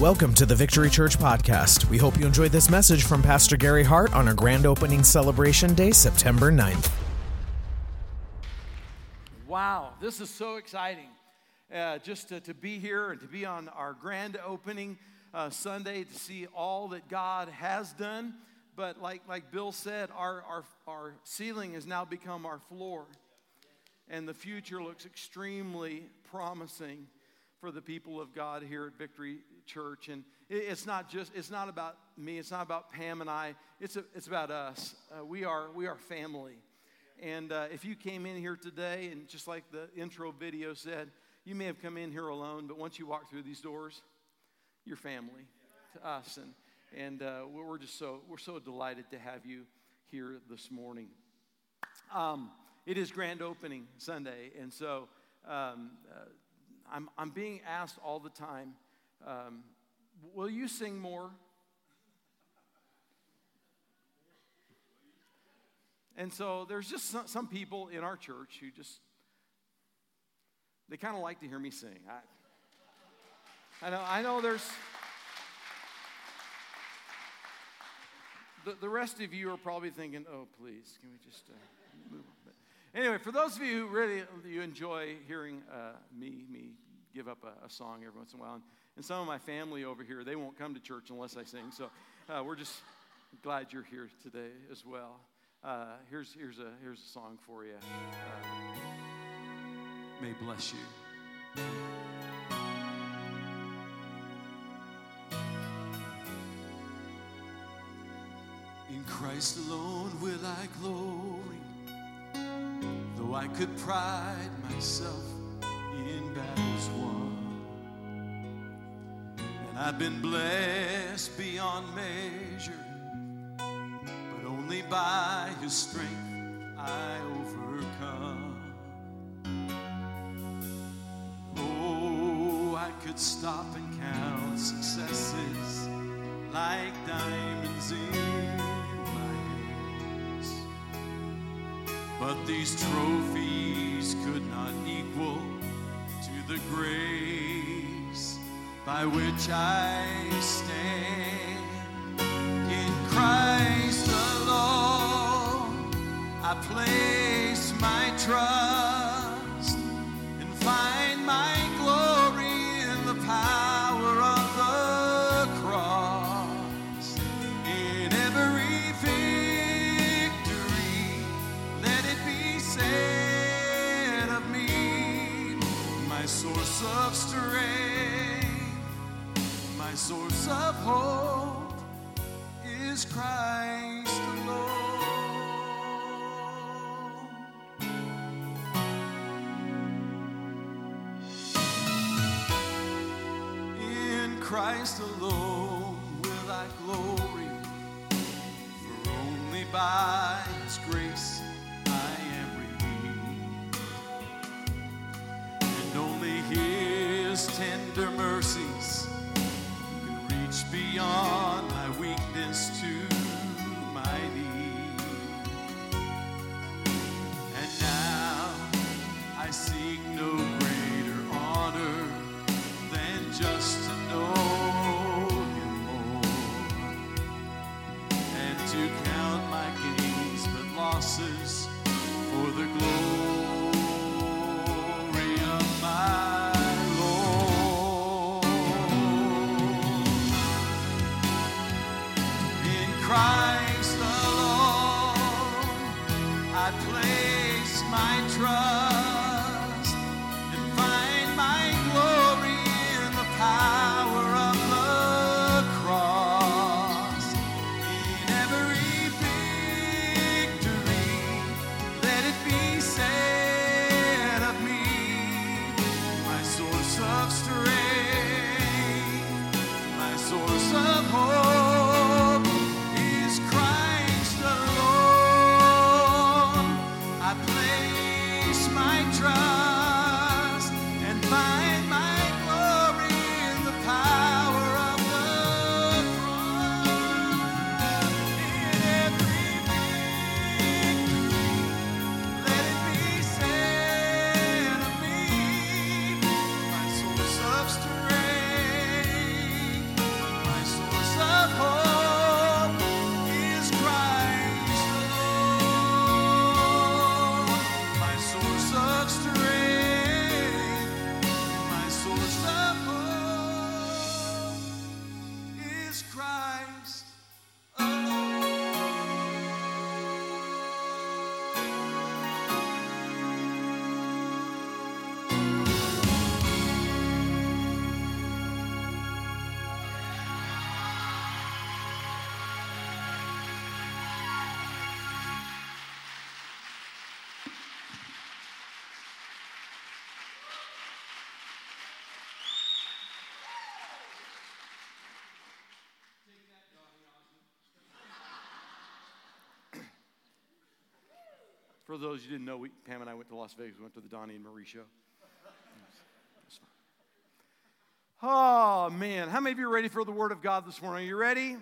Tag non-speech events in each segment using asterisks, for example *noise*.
Welcome to the Victory Church podcast. We hope you enjoyed this message from Pastor Gary Hart on our grand opening celebration day, September 9th. Wow, this is so exciting. Uh, just to, to, be here and to be on our grand opening uh, Sunday to see all that God has done. But like, like Bill said, our, our, our ceiling has now become our floor. And the future looks extremely promising for the people of God here at Victory Church. And it's not just, it's not about me, it's not about Pam and I, it's, a, it's about us. Uh, we, are, we are family. And uh, if you came in here today, and just like the intro video said, you may have come in here alone, but once you walk through these doors, you're family to us. And, and uh, we're just so, we're so delighted to have you here this morning. Um, it is grand opening Sunday, and so um, uh, I'm, I'm being asked all the time, um, will you sing more? And so there's just some, some people in our church who just, they kind of like to hear me sing. I, I know, I know there's, the, the rest of you are probably thinking, oh, please, can we just uh, move on? But anyway, for those of you who really you enjoy hearing uh, me, me give up a, a, song every once in a while, and, and, some of my family over here, they won't come to church unless I sing. So uh, we're just glad you're here today as well. Uh, here's, here's, a, here's a song for you. Uh, may bless you. In Christ alone will I glory, though I could pride myself in battles won. I've been blessed beyond measure but only by his strength I overcome. Oh, I could stop and count successes like diamonds in my hands. But these trophies could not equal to the grace by which I stand. In Christ alone, I place my trust of hope is Christ alone. In Christ alone will I glory, for only by His grace I am redeemed, and only His tender reach beyond For those you didn't know, we, Pam and I went to Las Vegas. We went to the Donnie and Marie show. Oh, man. How many of you are ready for the Word of God this morning? Are you ready?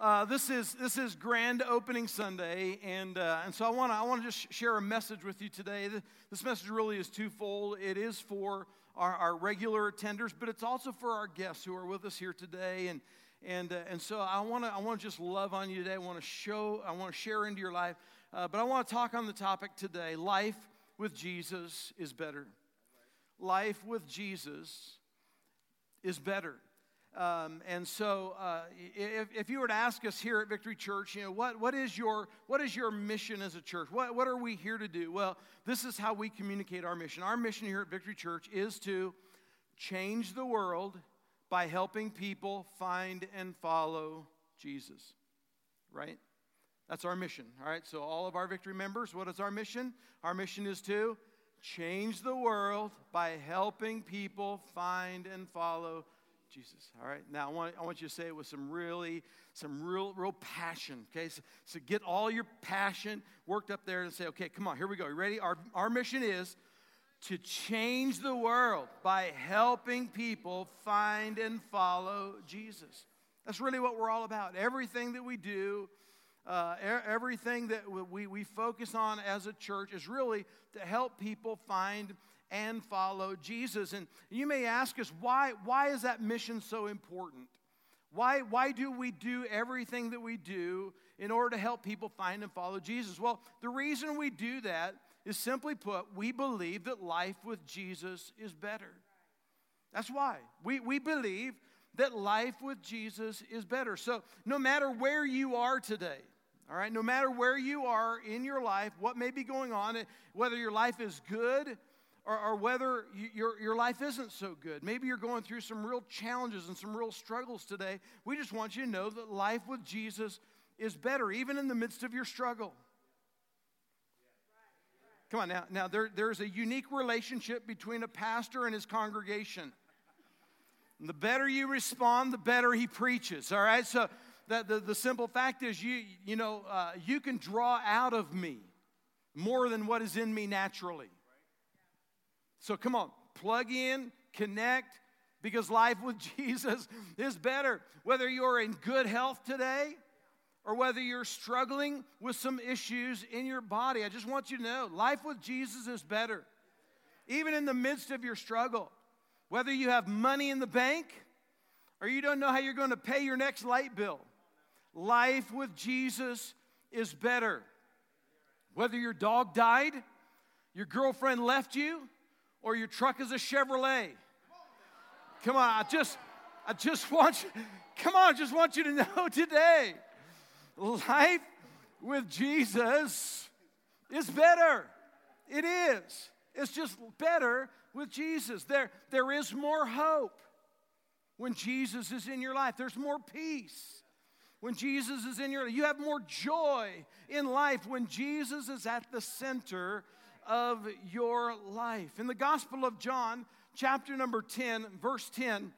Uh, this is this is grand opening Sunday, and uh, and so I want to I want to just share a message with you today. This message really is twofold. It is for our, our regular attenders, but it's also for our guests who are with us here today. And and uh, and so I want to I want to just love on you today. I want to show I want to share into your life, uh, but I want to talk on the topic today. Life with Jesus is better. Life with Jesus is better. Um, and so, uh, if, if you were to ask us here at Victory Church, you know, what, what, is, your, what is your mission as a church? What, what are we here to do? Well, this is how we communicate our mission. Our mission here at Victory Church is to change the world by helping people find and follow Jesus, right? That's our mission, all right? So, all of our Victory members, what is our mission? Our mission is to change the world by helping people find and follow Jesus. All right. Now I want, I want you to say it with some really, some real, real passion. Okay. So, so get all your passion worked up there and say, okay, come on, here we go. You ready? Our, our mission is to change the world by helping people find and follow Jesus. That's really what we're all about. Everything that we do, uh, everything that we, we focus on as a church is really to help people find and follow Jesus. And you may ask us, why, why is that mission so important? Why, why do we do everything that we do in order to help people find and follow Jesus? Well, the reason we do that is simply put, we believe that life with Jesus is better. That's why. We, we believe that life with Jesus is better. So, no matter where you are today, all right, no matter where you are in your life, what may be going on, eh, whether your life is good or, or whether you, your, your life isn't so good. Maybe you're going through some real challenges and some real struggles today. We just want you to know that life with Jesus is better, even in the midst of your struggle. Come on now. Now, there, there's a unique relationship between a pastor and his congregation. And the better you respond, the better he preaches. All right? So, the, the, the simple fact is, you, you know, uh, you can draw out of me more than what is in me naturally. So come on, plug in, connect, because life with *laughs* Jesus is better. Whether you're in good health today or whether you're struggling with some issues in your body, I just want you to know life with Jesus is better. Even in the midst of your struggle, whether you have money in the bank or you don't know how you're going to pay your next light bill, life with Jesus is better. Whether your dog died, your girlfriend left you, or your truck is a Chevrolet. Come on, I just, I just *laughs* want you, come on, I just want you to know *laughs* today, life with Jesus is better. It is. It's just better with Jesus. There, there is more hope when Jesus is in your life. There's more peace when Jesus is in your life. You have more joy in life when Jesus is at the center of your life. In the Gospel of John, chapter number 10, verse 10,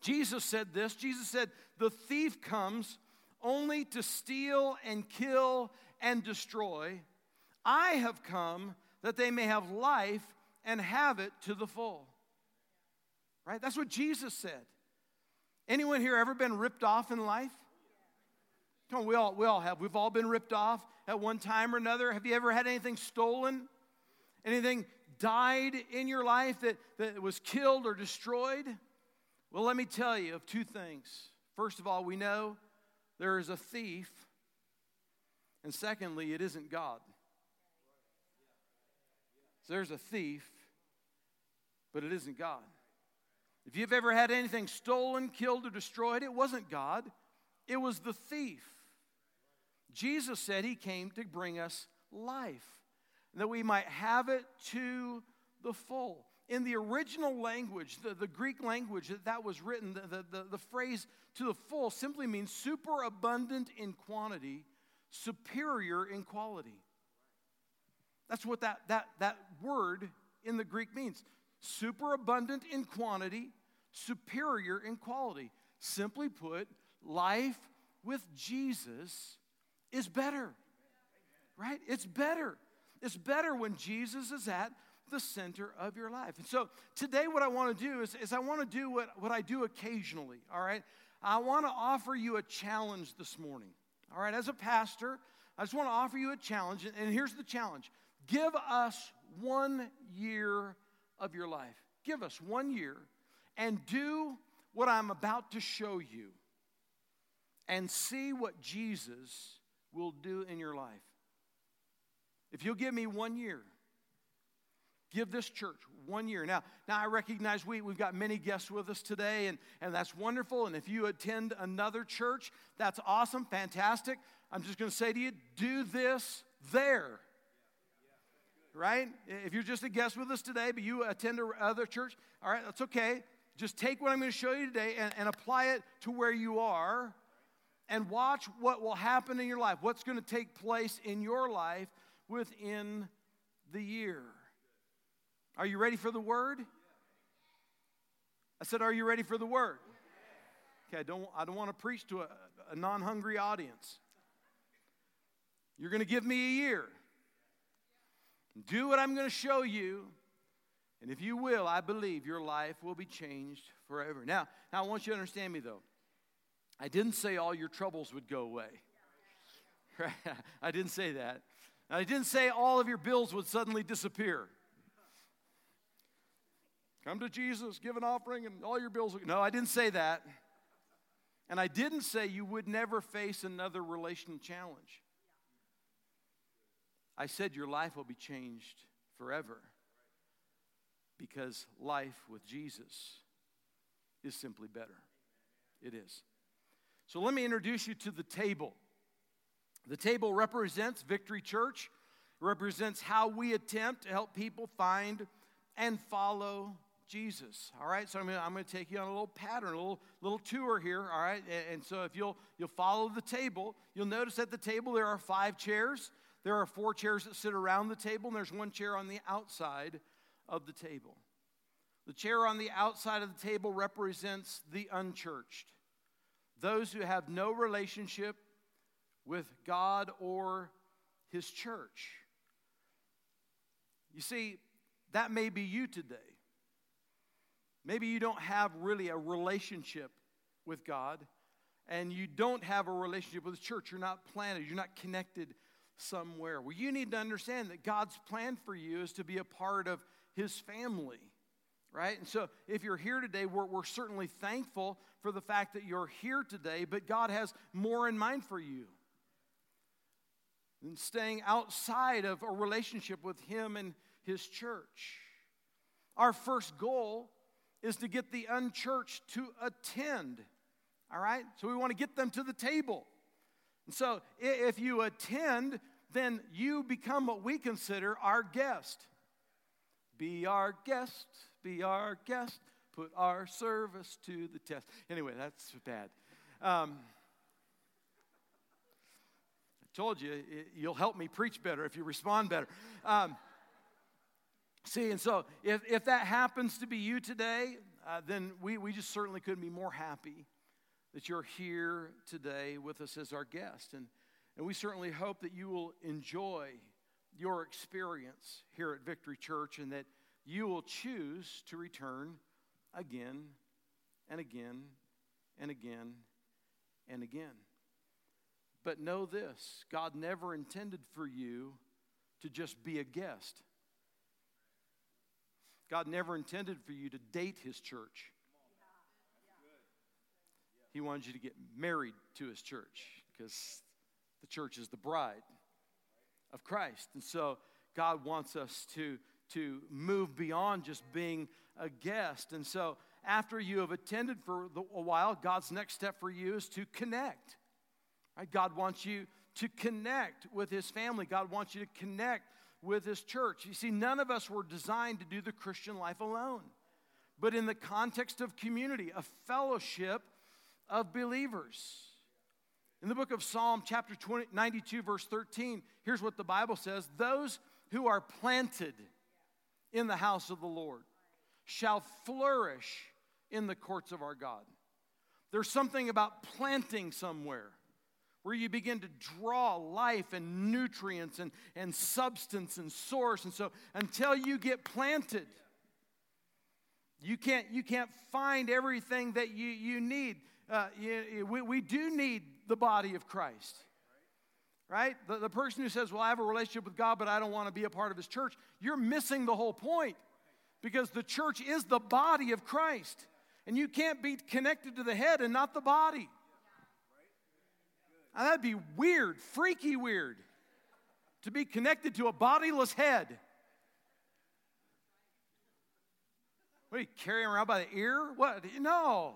Jesus said this Jesus said, The thief comes only to steal and kill and destroy. I have come that they may have life and have it to the full. Right? That's what Jesus said. Anyone here ever been ripped off in life? Come on, we all, we all have. We've all been ripped off at one time or another. Have you ever had anything stolen? Anything died in your life that, that was killed or destroyed? Well, let me tell you of two things. First of all, we know there is a thief. And secondly, it isn't God. So there's a thief, but it isn't God. If you've ever had anything stolen, killed, or destroyed, it wasn't God, it was the thief. Jesus said he came to bring us life, that we might have it to the full. In the original language, the, the Greek language that that was written, the, the, the phrase to the full simply means superabundant in quantity, superior in quality. That's what that, that, that word in the Greek means. Superabundant in quantity, superior in quality. Simply put, life with Jesus is better. right? It's better. It's better when Jesus is at the center of your life. And so today, what I want to do is, is I want to do what, what I do occasionally, all right? I want to offer you a challenge this morning, all right? As a pastor, I just want to offer you a challenge. And here's the challenge give us one year of your life. Give us one year and do what I'm about to show you and see what Jesus will do in your life. If you'll give me one year, give this church one year. Now, now I recognize we, we've got many guests with us today, and, and that's wonderful. And if you attend another church, that's awesome, fantastic. I'm just going to say to you, do this there. Right? If you're just a guest with us today, but you attend another church, all right, that's okay. Just take what I'm going to show you today and, and apply it to where you are and watch what will happen in your life, what's going to take place in your life within the year. Are you ready for the word? I said, Are you ready for the word? Okay, I don't, I don't want to preach to a, a non hungry audience. You're going to give me a year. Do what I'm going to show you. And if you will, I believe your life will be changed forever. Now, now I want you to understand me though. I didn't say all your troubles would go away. *laughs* I didn't say that. I didn't say all of your bills would suddenly disappear. Come to Jesus, give an offering, and all your bills. Will... No, I didn't say that. And I didn't say you would never face another relational challenge. I said your life will be changed forever because life with Jesus is simply better. It is. So let me introduce you to the table. The table represents Victory Church, represents how we attempt to help people find and follow Jesus. All right, so I'm gonna, take you on a little pattern, a little, little tour here. All right, and so if you'll, you'll follow the table, you'll notice at the table there are five chairs. There are four chairs that sit around the table, and there's one chair on the outside of the table. The chair on the outside of the table represents the unchurched, those who have no relationship with God or His church. You see, that may be you today. Maybe you don't have really a relationship with God, and you don't have a relationship with the church. You're not planted, you're not connected somewhere. Well, you need to understand that God's plan for you is to be a part of His family, right? And so if you're here today, we're, we're certainly thankful for the fact that you're here today, but God has more in mind for you than staying outside of a relationship with Him and His church. Our first goal is to get the unchurched to attend, all right? So we want to get them to the table. And so if you attend, then you become what we consider our guest. Be our guest, be our guest, put our service to the test. Anyway, that's bad. Um, I told you, you'll help me preach better if you respond better. Um, see, and so if, if that happens to be you today, uh, then we, we just certainly couldn't be more happy that you're here today with us as our guest. And, and we certainly hope that you will enjoy your experience here at Victory Church and that you will choose to return again and again and again and again. But know this God never intended for you to just be a guest. God never intended for you to date his church. He wanted you to get married to his church because the church is the bride of Christ. And so God wants us to, to move beyond just being a guest. And so after you have attended for a while, God's next step for you is to connect. Right? God wants you to connect with his family. God wants you to connect with his church. You see, none of us were designed to do the Christian life alone. But in the context of community, a fellowship of believers. In the book of Psalm, chapter 20, 92, verse 13, here's what the Bible says Those who are planted in the house of the Lord shall flourish in the courts of our God. There's something about planting somewhere where you begin to draw life and nutrients and, and substance and source. And so until you get planted, you can't, you can't find everything that you, you need. Uh, you, we, we do need the body of Christ. Right? The, the person who says, Well, I have a relationship with God, but I don't want to be a part of his church, you're missing the whole point because the church is the body of Christ. And you can't be connected to the head and not the body. Now, that'd be weird, freaky weird, to be connected to a bodiless head. What are you carrying around by the ear? What? No.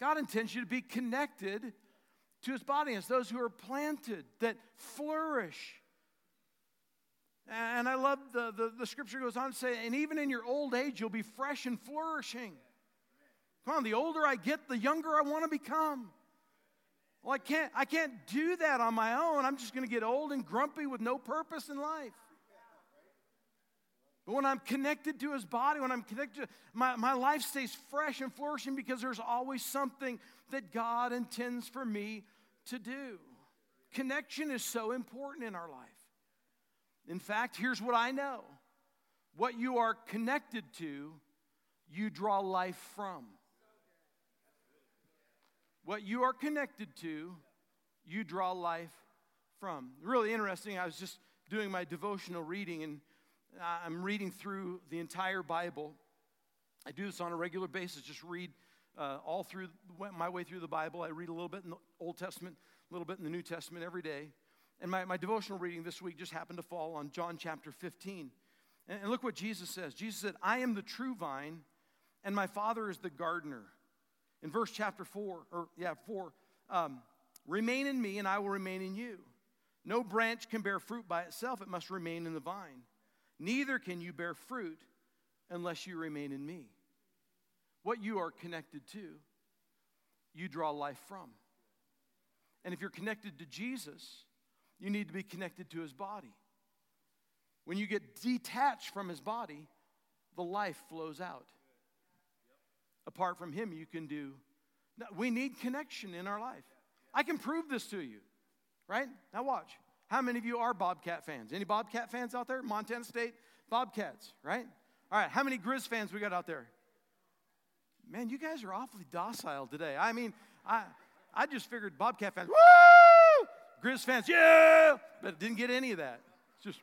God intends you to be connected to his body as those who are planted, that flourish. And I love the, the, the, scripture goes on to say, and even in your old age, you'll be fresh and flourishing. Come on, the older I get, the younger I want to become. Well, I can't, I can't do that on my own. I'm just going to get old and grumpy with no purpose in life. But when I'm connected to his body, when I'm connected, my, my life stays fresh and flourishing because there's always something that God intends for me to do. Connection is so important in our life. In fact, here's what I know what you are connected to, you draw life from. What you are connected to, you draw life from. Really interesting. I was just doing my devotional reading and I'm reading through the entire Bible. I do this on a regular basis, just read uh, all through my way through the Bible. I read a little bit in the Old Testament, a little bit in the New Testament every day. And my, my devotional reading this week just happened to fall on John chapter 15. And, and look what Jesus says Jesus said, I am the true vine, and my Father is the gardener. In verse chapter 4, or yeah, 4, um, remain in me, and I will remain in you. No branch can bear fruit by itself, it must remain in the vine. Neither can you bear fruit unless you remain in me. What you are connected to, you draw life from. And if you're connected to Jesus, you need to be connected to his body. When you get detached from his body, the life flows out. Apart from him, you can do. We need connection in our life. I can prove this to you, right? Now, watch. How many of you are Bobcat fans? Any Bobcat fans out there? Montana State Bobcats, right? All right, how many Griz fans we got out there? Man, you guys are awfully docile today. I mean, I, I just figured Bobcat fans, woo! Griz fans, yeah! But didn't get any of that. It's just,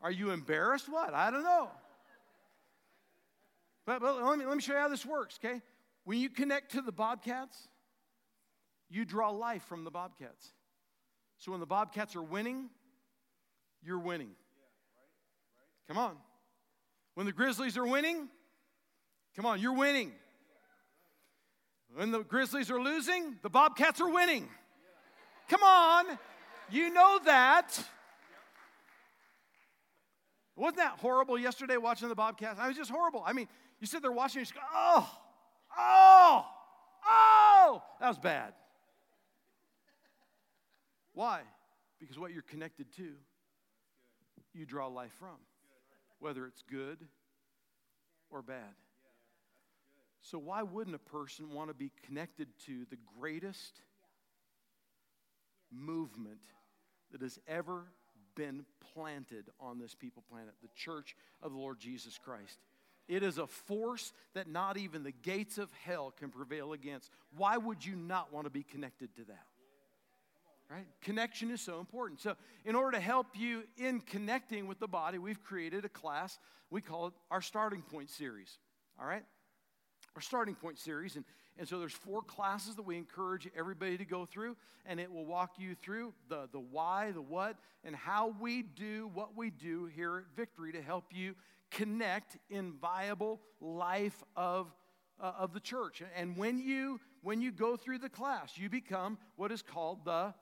are you embarrassed? What? I don't know. But, but let, me, let me show you how this works, okay? When you connect to the Bobcats, you draw life from the Bobcats. So when the Bobcats are winning, you're winning. Come on. When the Grizzlies are winning, come on, you're winning. When the Grizzlies are losing, the Bobcats are winning. Come on. You know that. Wasn't that horrible yesterday watching the Bobcats? I was just horrible. I mean, you sit there watching you just go, oh, oh, oh, that was bad. Why? Because what you're connected to, you draw life from, whether it's good or bad. So, why wouldn't a person want to be connected to the greatest movement that has ever been planted on this people planet, the church of the Lord Jesus Christ? It is a force that not even the gates of hell can prevail against. Why would you not want to be connected to that? Right? Connection is so important. So, in order to help you in connecting with the body, we've created a class. We call it our starting point series. All right? Our starting point series. And, and so, there's four classes that we encourage everybody to go through, and it will walk you through the, the why, the what, and how we do what we do here at Victory to help you connect in viable life of, uh, of the church. And when you when you go through the class, you become what is called the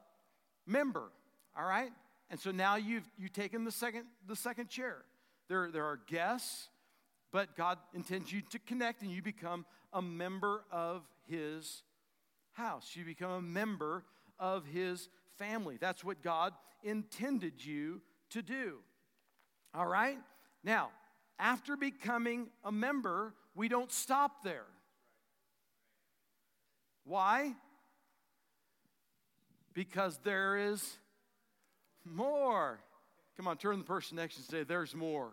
member. All right? And so now you've you've taken the second the second chair. There, there are guests, but God intends you to connect and you become a member of his house. You become a member of his family. That's what God intended you to do. All right? Now, after becoming a member, we don't stop there. Why? Because there is more. Come on, turn the person next and say, There's more.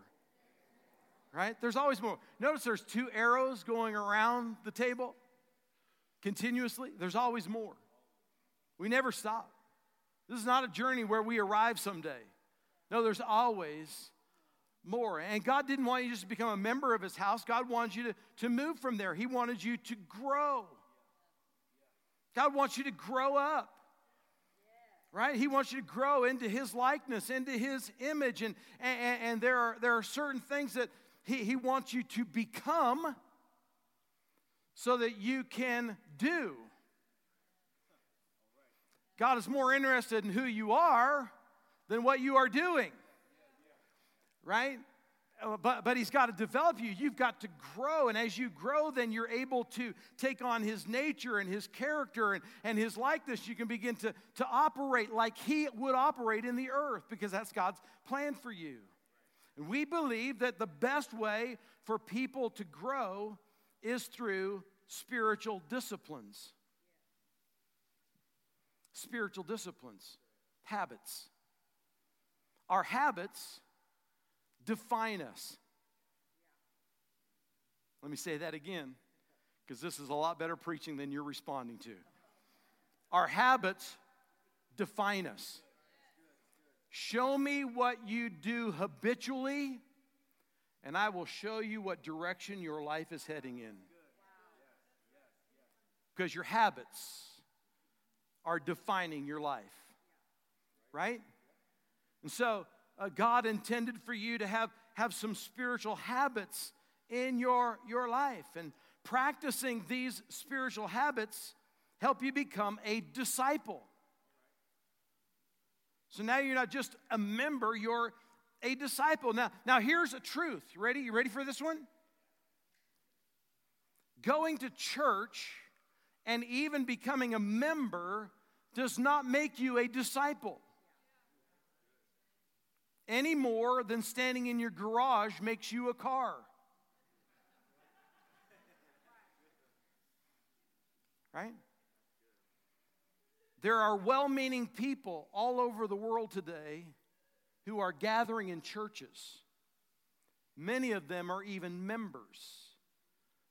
Right? There's always more. Notice there's two arrows going around the table continuously. There's always more. We never stop. This is not a journey where we arrive someday. No, there's always more. And God didn't want you just to become a member of His house, God wanted you to, to move from there. He wanted you to grow. God wants you to grow up. Right? He wants you to grow into his likeness, into his image. And, and, and there, are, there are certain things that he, he wants you to become so that you can do. God is more interested in who you are than what you are doing. Right? Uh, but, but he's got to develop you. You've got to grow. And as you grow, then you're able to take on his nature and his character and, and his likeness. You can begin to, to operate like he would operate in the earth because that's God's plan for you. And we believe that the best way for people to grow is through spiritual disciplines. Spiritual disciplines, habits. Our habits define us. Let me say that again, because this is a lot better preaching than you're responding to. Our habits define us. Show me what you do habitually, and I will show you what direction your life is heading in. Because your habits are defining your life, right? And so, uh, God intended for you to have, have some spiritual habits in your, your life. And practicing these spiritual habits help you become a disciple. So now you're not just a member, you're a disciple. Now, now here's a truth. You ready? You ready for this one? Going to church and even becoming a member does not make you a disciple any more than standing in your garage makes you a car. Right? There are well meaning people all over the world today who are gathering in churches. Many of them are even members,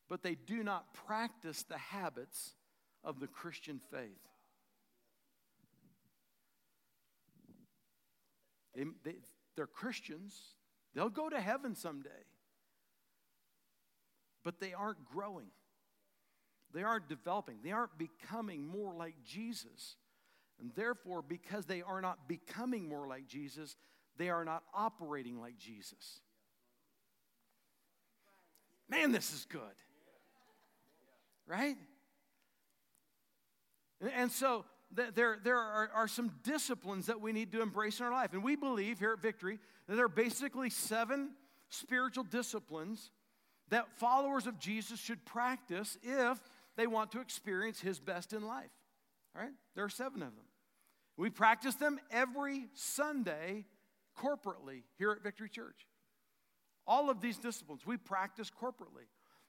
but they do not practice the habits of the Christian faith. They, they, they're Christians, they'll go to heaven someday. But they aren't growing. They aren't developing. They aren't becoming more like Jesus. And therefore, because they are not becoming more like Jesus, they are not operating like Jesus. Man, this is good. Right? And so there, there are, are some disciplines that we need to embrace in our life. And we believe here at Victory that there are basically seven spiritual disciplines that followers of Jesus should practice if they want to experience his best in life. All right? There are seven of them. We practice them every Sunday corporately here at Victory Church. All of these disciplines we practice corporately.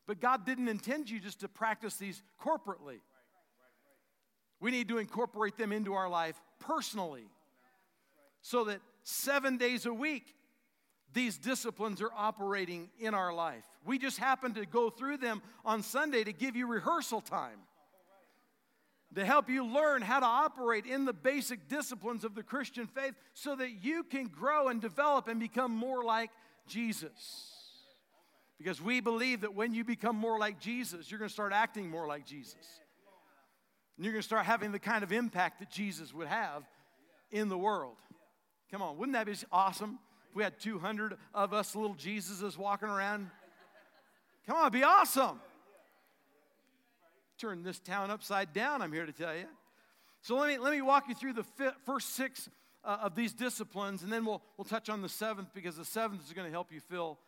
But God didn't intend you just to practice these corporately. We need to incorporate them into our life personally so that seven days a week, these disciplines are operating in our life. We just happen to go through them on Sunday to give you rehearsal time, to help you learn how to operate in the basic disciplines of the Christian faith so that you can grow and develop and become more like Jesus. Because we believe that when you become more like Jesus, you're going to start acting more like Jesus. And you're going to start having the kind of impact that Jesus would have in the world. Come on, wouldn't that be awesome? If we had 200 of us little Jesuses walking around. Come on, be awesome. Turn this town upside down, I'm here to tell you. So let me, let me walk you through the first six uh, of these disciplines, and then we'll, we'll touch on the seventh because the seventh is going to help you fill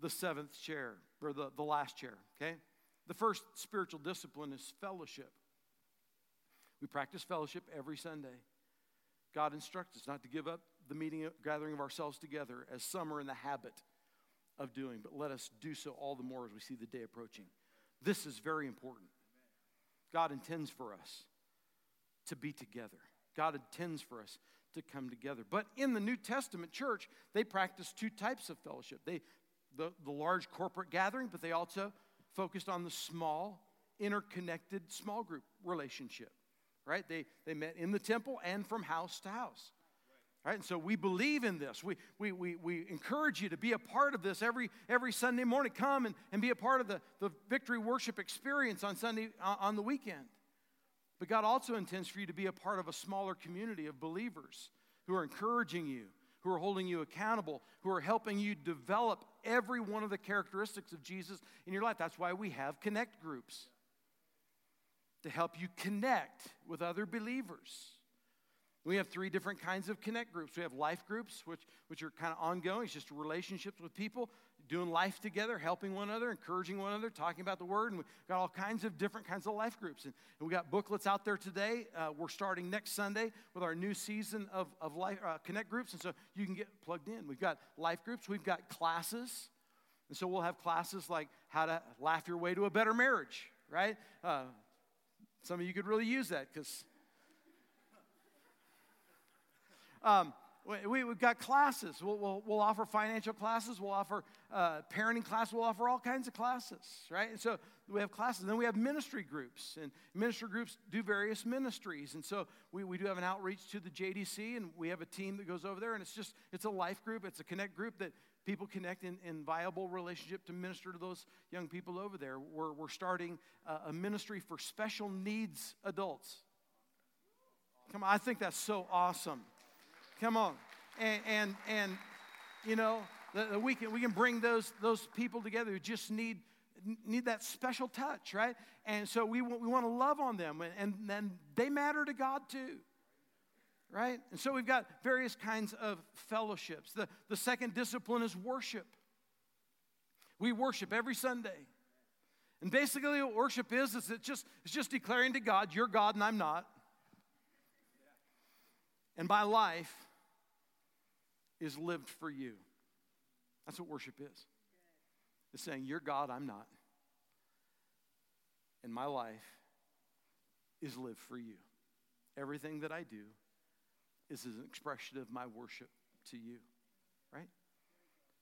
the seventh chair, or the, the last chair, okay? The first spiritual discipline is fellowship. We practice fellowship every Sunday. God instructs us not to give up the meeting, gathering of ourselves together as some are in the habit of doing, but let us do so all the more as we see the day approaching. This is very important. God intends for us to be together. God intends for us to come together. But in the New Testament church, they practice two types of fellowship. They the, the large corporate gathering, but they also focused on the small, interconnected small group relationship. Right? They they met in the temple and from house to house. Right? And so we believe in this. We, we, we, we encourage you to be a part of this every, every Sunday morning. Come and, and be a part of the, the victory worship experience on Sunday on the weekend. But God also intends for you to be a part of a smaller community of believers who are encouraging you, who are holding you accountable, who are helping you develop every one of the characteristics of Jesus in your life. That's why we have connect groups to help you connect with other believers. We have three different kinds of connect groups. We have life groups, which, which are kind of ongoing. It's just relationships with people, doing life together, helping one another, encouraging one another, talking about the word. And we've got all kinds of different kinds of life groups. And, and we got booklets out there today. Uh, we're starting next Sunday with our new season of, of life, uh, connect groups. And so you can get plugged in. We've got life groups, we've got classes. And so we'll have classes like how to laugh your way to a better marriage, right? Uh, some of you could really use that because Um, we, have got classes. We'll, we'll, we'll, offer financial classes. We'll offer uh, parenting classes. We'll offer all kinds of classes, right? And so we have classes. Then we have ministry groups. And ministry groups do various ministries. And so we, we do have an outreach to the JDC, and we have a team that goes over there. And it's just, it's a life group. It's a connect group that people connect in, in viable relationship to minister to those young people over there. We're, we're starting a, a ministry for special needs adults. Come on, I think that's so awesome. Come on. And, and, and you know, the, we, can, we can bring those, those people together who just need, need that special touch, right? And so we, we want to love on them, and, and then they matter to God too right? And so we've got various kinds of fellowships. The, the second discipline is worship. We worship every Sunday. And basically, what worship is, is it's just, it's just declaring to God, you're God and I'm not. And my life is lived for you. That's what worship is. It's saying, You're God, I'm not. And my life is lived for you. Everything that I do is an expression of my worship to you, right?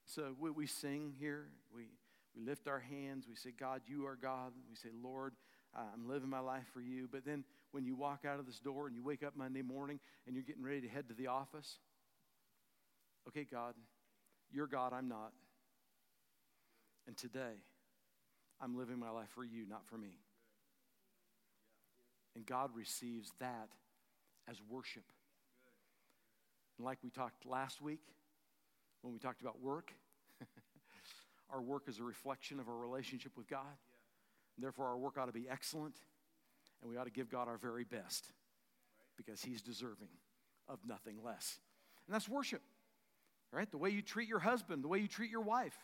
So we, we sing here, we, we lift our hands, we say, God, you are God. We say, Lord, I'm living my life for you. But then when you walk out of this door and you wake up Monday morning and you're getting ready to head to the office, okay, God, you're God, I'm not. And today, I'm living my life for you, not for me. And God receives that as worship. And like we talked last week, when we talked about work, *laughs* our work is a reflection of our relationship with God. Therefore, our work ought to be excellent, and we ought to give God our very best because He's deserving of nothing less. And that's worship right? The way you treat your husband, the way you treat your wife.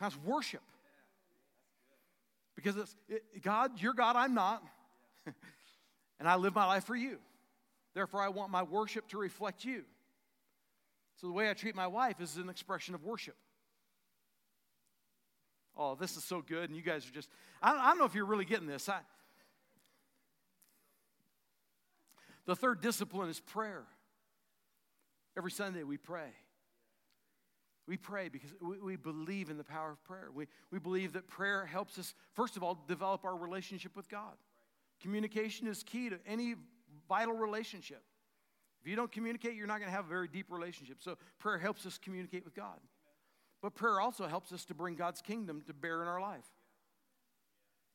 That's worship. Because it's it, God, you're God, I'm not. *laughs* and I live my life for you. Therefore, I want my worship to reflect you. So the way I treat my wife is an expression of worship. Oh, this is so good, and you guys are just, I don't, I don't know if you're really getting this. I, the third discipline is prayer. Every Sunday we pray. We pray because we, we, believe in the power of prayer. We, we believe that prayer helps us, first of all, develop our relationship with God. Communication is key to any vital relationship. If you don't communicate, you're not going to have a very deep relationship. So prayer helps us communicate with God. But prayer also helps us to bring God's kingdom to bear in our life.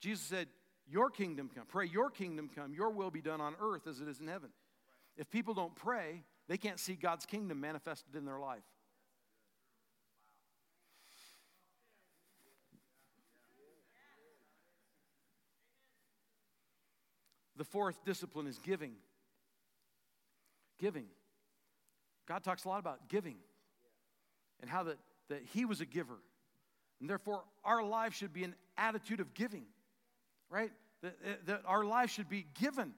Jesus said, Your kingdom come. Pray, Your kingdom come. Your will be done on earth as it is in heaven. If people don't pray, they can't see God's kingdom manifested in their life. The fourth discipline is giving. Giving. God talks a lot about giving and how that, that He was a giver. And therefore, our life should be an attitude of giving, right? That, that our life should be given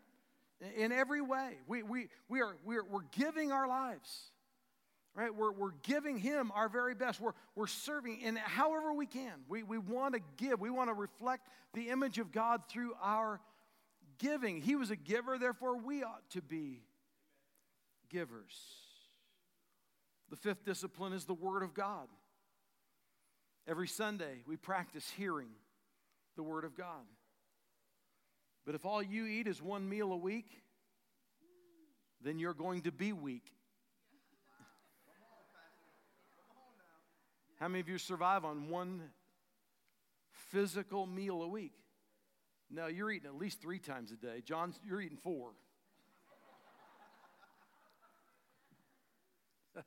in every way. We, we, we are, we are, we're giving our lives. right? We're, we're giving Him our very best. We're, we're serving in however we can. We, we want to give, we want to reflect the image of God through our giving. He was a giver, therefore, we ought to be givers. The fifth discipline is the Word of God. Every Sunday, we practice hearing the Word of God. But if all you eat is one meal a week, then you're going to be weak. How many of you survive on one physical meal a week? No, you're eating at least three times a day. John, you're eating four. *laughs*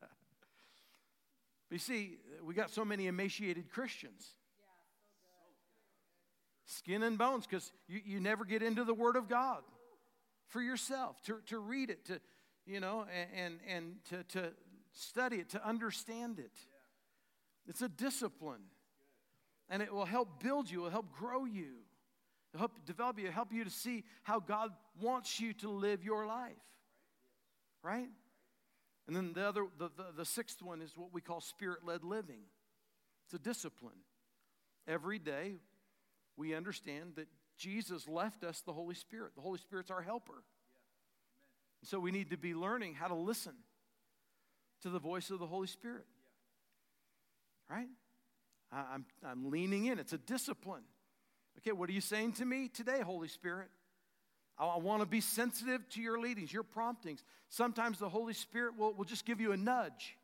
you see, we got so many emaciated Christians. Skin and bones, because you, you never get into the Word of God for yourself, to, to read it, to, you know, and, and, and to, to study it, to understand it. It's a discipline. And it will help build you, it will help grow you, help develop you, help you to see how God wants you to live your life. Right? And then the other, the, the, the sixth one is what we call spirit led living. It's a discipline. Every day, we understand that Jesus left us the Holy Spirit. The Holy Spirit's our helper. So we need to be learning how to listen to the voice of the Holy Spirit right? I'm, I'm leaning in. It's a discipline. Okay, what are you saying to me today, Holy Spirit? I, want to be sensitive to your leadings, your promptings. Sometimes the Holy Spirit will, will just give you a nudge.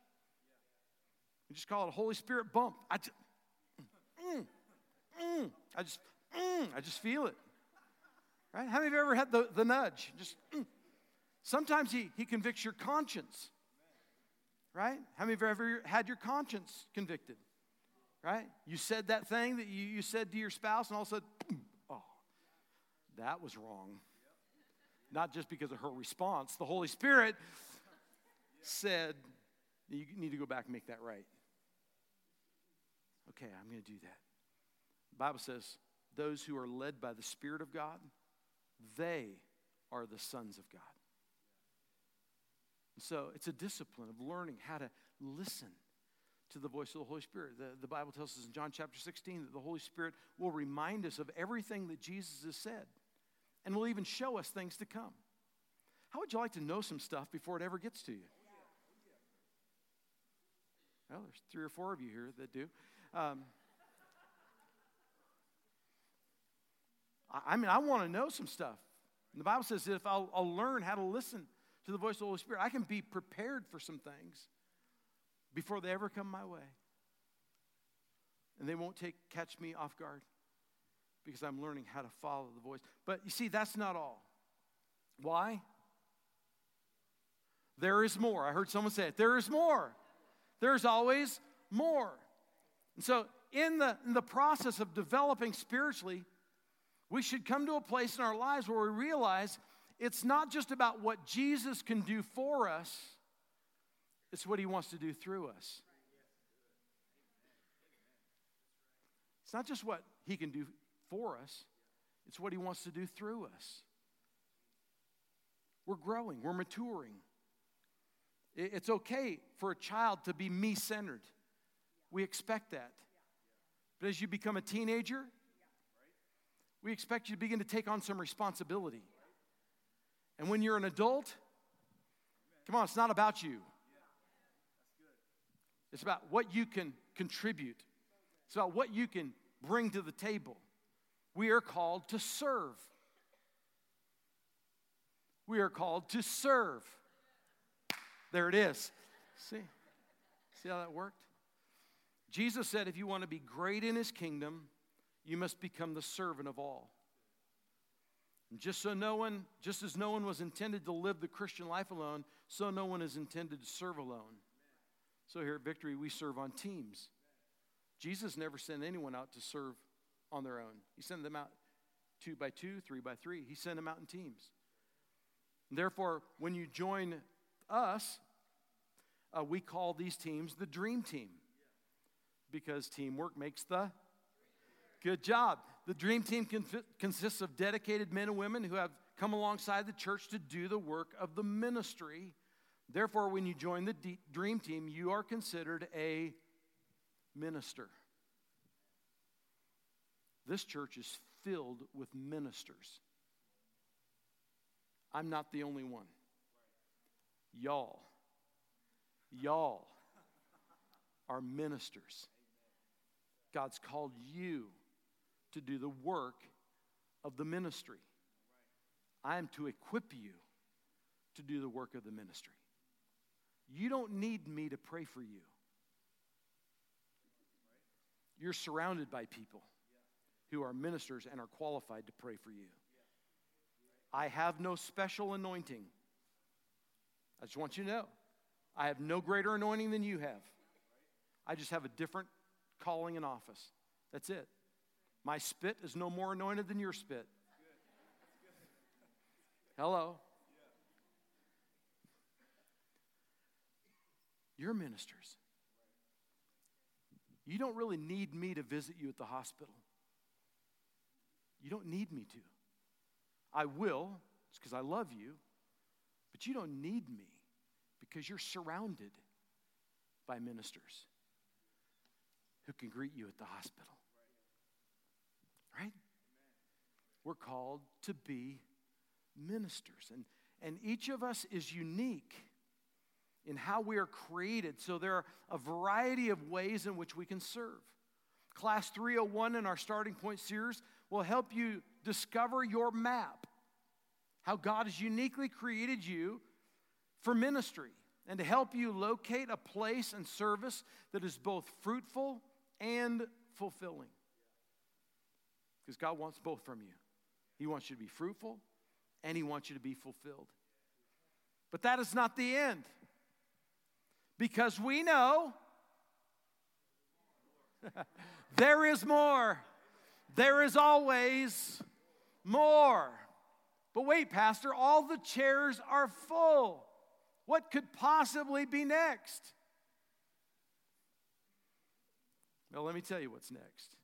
We just call it a Holy Spirit bump. I just, mm, mm, I just, mm, I just feel it. Right? How many of you ever had the, the nudge? Just mm. sometimes he, he convicts your conscience right? How many of you ever had your conscience convicted? Right? You said that thing that you, you said to your spouse, and all of a sudden, oh, that was wrong. Not just because of her response. The Holy Spirit said, you need to go back and make that right. Okay, I'm going to do that. The Bible says, those who are led by the Spirit of God, they are the sons of God. So it's a discipline of learning how to listen to the voice of the Holy Spirit. The, the Bible tells us in John chapter 16 that the Holy Spirit will remind us of everything that Jesus has said and will even show us things to come. How would you like to know some stuff before it ever gets to you? Well, there's three or four of you here that do. Um, I, mean, I want to know some stuff. And the Bible says that if I'll, I'll learn how to listen to the voice of the Holy Spirit, I can be prepared for some things before they ever come my way. And they won't take catch me off guard because I'm learning how to follow the voice. But you see, that's not all. Why? There is more. I heard someone say it. There is more. There's always more. And so, in the, in the process of developing spiritually, we should come to a place in our lives where we realize it's not just about what Jesus can do for us, it's what he wants to do through us. It's not just what he can do for us, it's what he wants to do through us. We're growing, we're maturing. It's okay for a child to be me centered. We expect that. But as you become a teenager, we expect you to begin to take on some responsibility. And when you're an adult, come on, it's not about you. It's about what you can contribute, it's about what you can bring to the table. We are called to serve. We are called to serve. There it is. See? See how that worked? Jesus said if you want to be great in his kingdom, you must become the servant of all. And just so no one, just as no one was intended to live the Christian life alone, so no one is intended to serve alone. So here at Victory, we serve on teams. Jesus never sent anyone out to serve on their own. He sent them out two by two, three by three. He sent them out in teams. And therefore, when you join us, uh, we call these teams the dream team because teamwork makes the good job. The dream team consists of dedicated men and women who have come alongside the church to do the work of the ministry Therefore, when you join the dream team, you are considered a minister. This church is filled with ministers. I'm not the only one. Y'all, y'all are ministers. God's called you to do the work of the ministry. I am to equip you to do the work of the ministry. You don't need me to pray for you. You're surrounded by people who are ministers and are qualified to pray for you. I have no special anointing. I just want you to know. I have no greater anointing than you have. I just have a different calling and office. That's it. My spit is no more anointed than your spit. Hello. You're ministers. You don't really need me to visit you at the hospital. You don't need me to. I will, it's because I love you, but you don't need me because you're surrounded by ministers who can greet you at the hospital. Right? We're called to be ministers. And, and each of us is unique in how we are created. So there are a variety of ways in which we can serve. Class 301 in our starting point series will help you discover your map, how God has uniquely created you for ministry, and to help you locate a place and service that is both fruitful and fulfilling. Because God wants both from you. He wants you to be fruitful and He wants you to be fulfilled. But that is not the end. Because we know *laughs* there is more. There is always more. But wait, Pastor, all the chairs are full. What could possibly be next? Well, let me tell you what's next.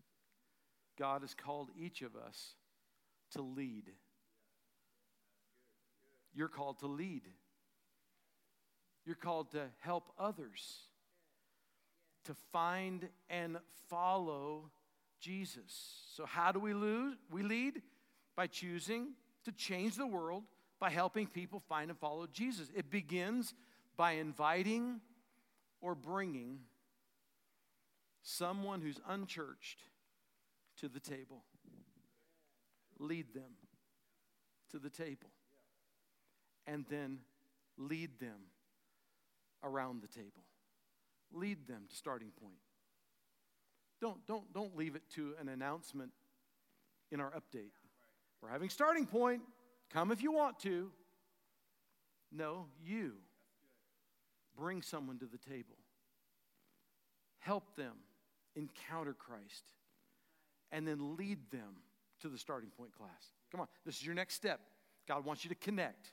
God has called each of us to lead. You're called to lead. You're called to help others, to find and follow Jesus. So, how do we lose? We lead by choosing to change the world by helping people find and follow Jesus. It begins by inviting or bringing someone who's unchurched to the table. Lead them to the table. And then lead them around the table. Lead them to starting point. Don't, don't, don't leave it to an announcement in our update. We're having starting point. Come if you want to. No, you bring someone to the table. Help them encounter Christ and then lead them to the starting point class. Come on, this is your next step. God wants you to connect.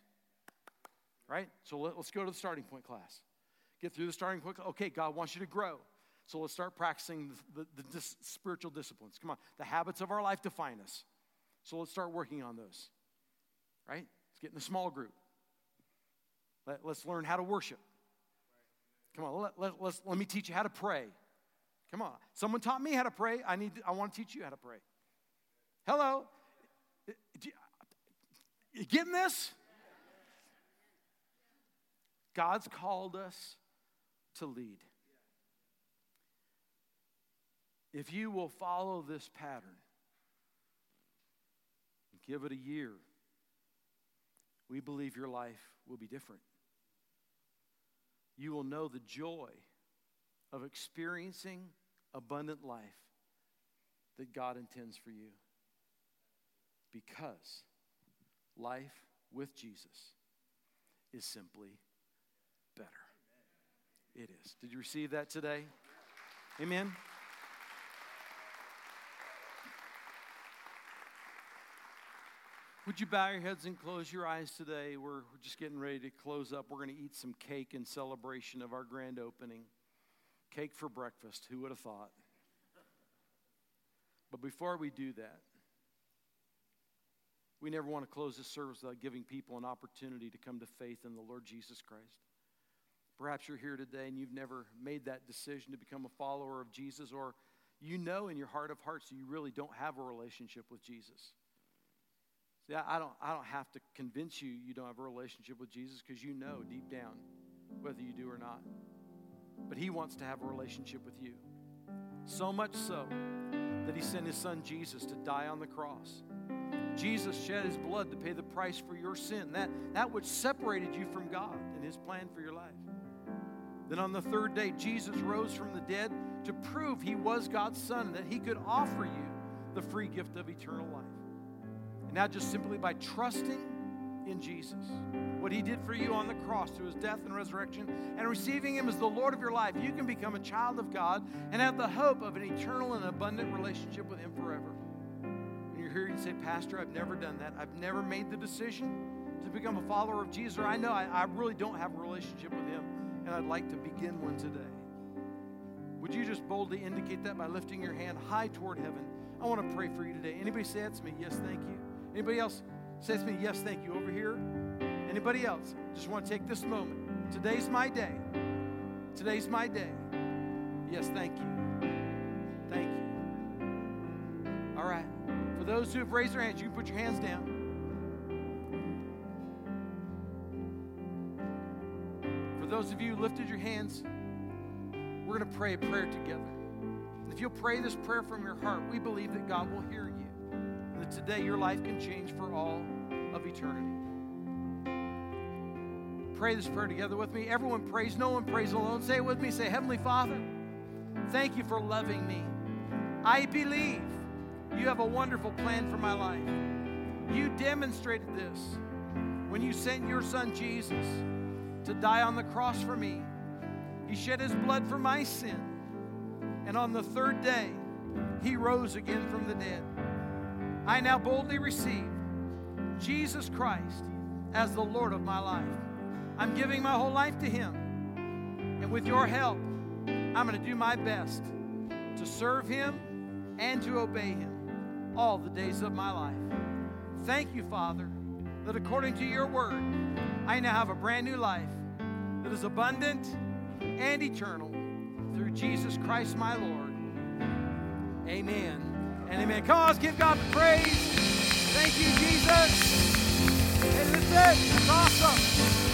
Right? So let, us go to the starting point class. Get through the starting point. Okay, God wants you to grow. So let's start practicing the, the, the dis- spiritual disciplines. Come on, the habits of our life define us. So let's start working on those. Right? Let's get in a small group. Let, us learn how to worship. Come on, let, let, let's, let me teach you how to pray. Come on. Someone taught me how to pray. I, need, I want to teach you how to pray. Hello? You getting this? God's called us to lead. If you will follow this pattern, give it a year, we believe your life will be different. You will know the joy of experiencing abundant life that God intends for you. Because life with Jesus is simply better. It is. Did you receive that today? Amen. Would you bow your heads and close your eyes today? We're just getting ready to close up. We're going to eat some cake in celebration of our grand opening. Cake for breakfast. Who would have thought? But before we do that, we never want to close this service without giving people an opportunity to come to faith in the Lord Jesus Christ. Perhaps you're here today and you've never made that decision to become a follower of Jesus, or you know in your heart of hearts you really don't have a relationship with Jesus. See, I don't, I don't have to convince you you don't have a relationship with Jesus because you know deep down whether you do or not. But He wants to have a relationship with you. So much so that He sent His Son Jesus to die on the cross. Jesus shed His blood to pay the price for your sin, that, that which separated you from God and His plan for your life. Then on the third day, Jesus rose from the dead to prove He was God's Son, that He could offer you the free gift of eternal life. And now, just simply by trusting in Jesus, what he did for you on the cross through his death and resurrection, and receiving him as the Lord of your life, you can become a child of God and have the hope of an eternal and abundant relationship with him forever. And you're here and say, Pastor, I've never done that. I've never made the decision to become a follower of Jesus, or I know I, I really don't have a relationship with him, and I'd like to begin one today. Would you just boldly indicate that by lifting your hand high toward heaven? I want to pray for you today. Anybody say that to me? Yes, thank you. Anybody else say to me, yes, thank you, over here? Anybody else? Just want to take this moment. Today's my day. Today's my day. Yes, thank you. Thank you. All right. For those who have raised their hands, you can put your hands down. For those of you lifted your hands, we're going to pray a prayer together. If you'll pray this prayer from your heart, we believe that God will hear you And that today your life can change for all of eternity. Pray this prayer together with me. Everyone prays, no one prays alone. Say it with me. Say, Heavenly Father, thank you for loving me. I believe you have a wonderful plan for my life. You demonstrated this when you sent your son Jesus to die on the cross for me. He shed his blood for my sin. And on the third day, he rose again from the dead. I now boldly receive Jesus Christ as the Lord of my life. I'm giving my whole life to Him. And with your help, I'm going to do my best to serve Him and to obey Him all the days of my life. Thank you, Father, that according to your word, I now have a brand new life that is abundant and eternal through Jesus Christ my Lord. Amen and amen. Come on, let's give God the praise. Thank you, Jesus. Hey, that's it. That's awesome.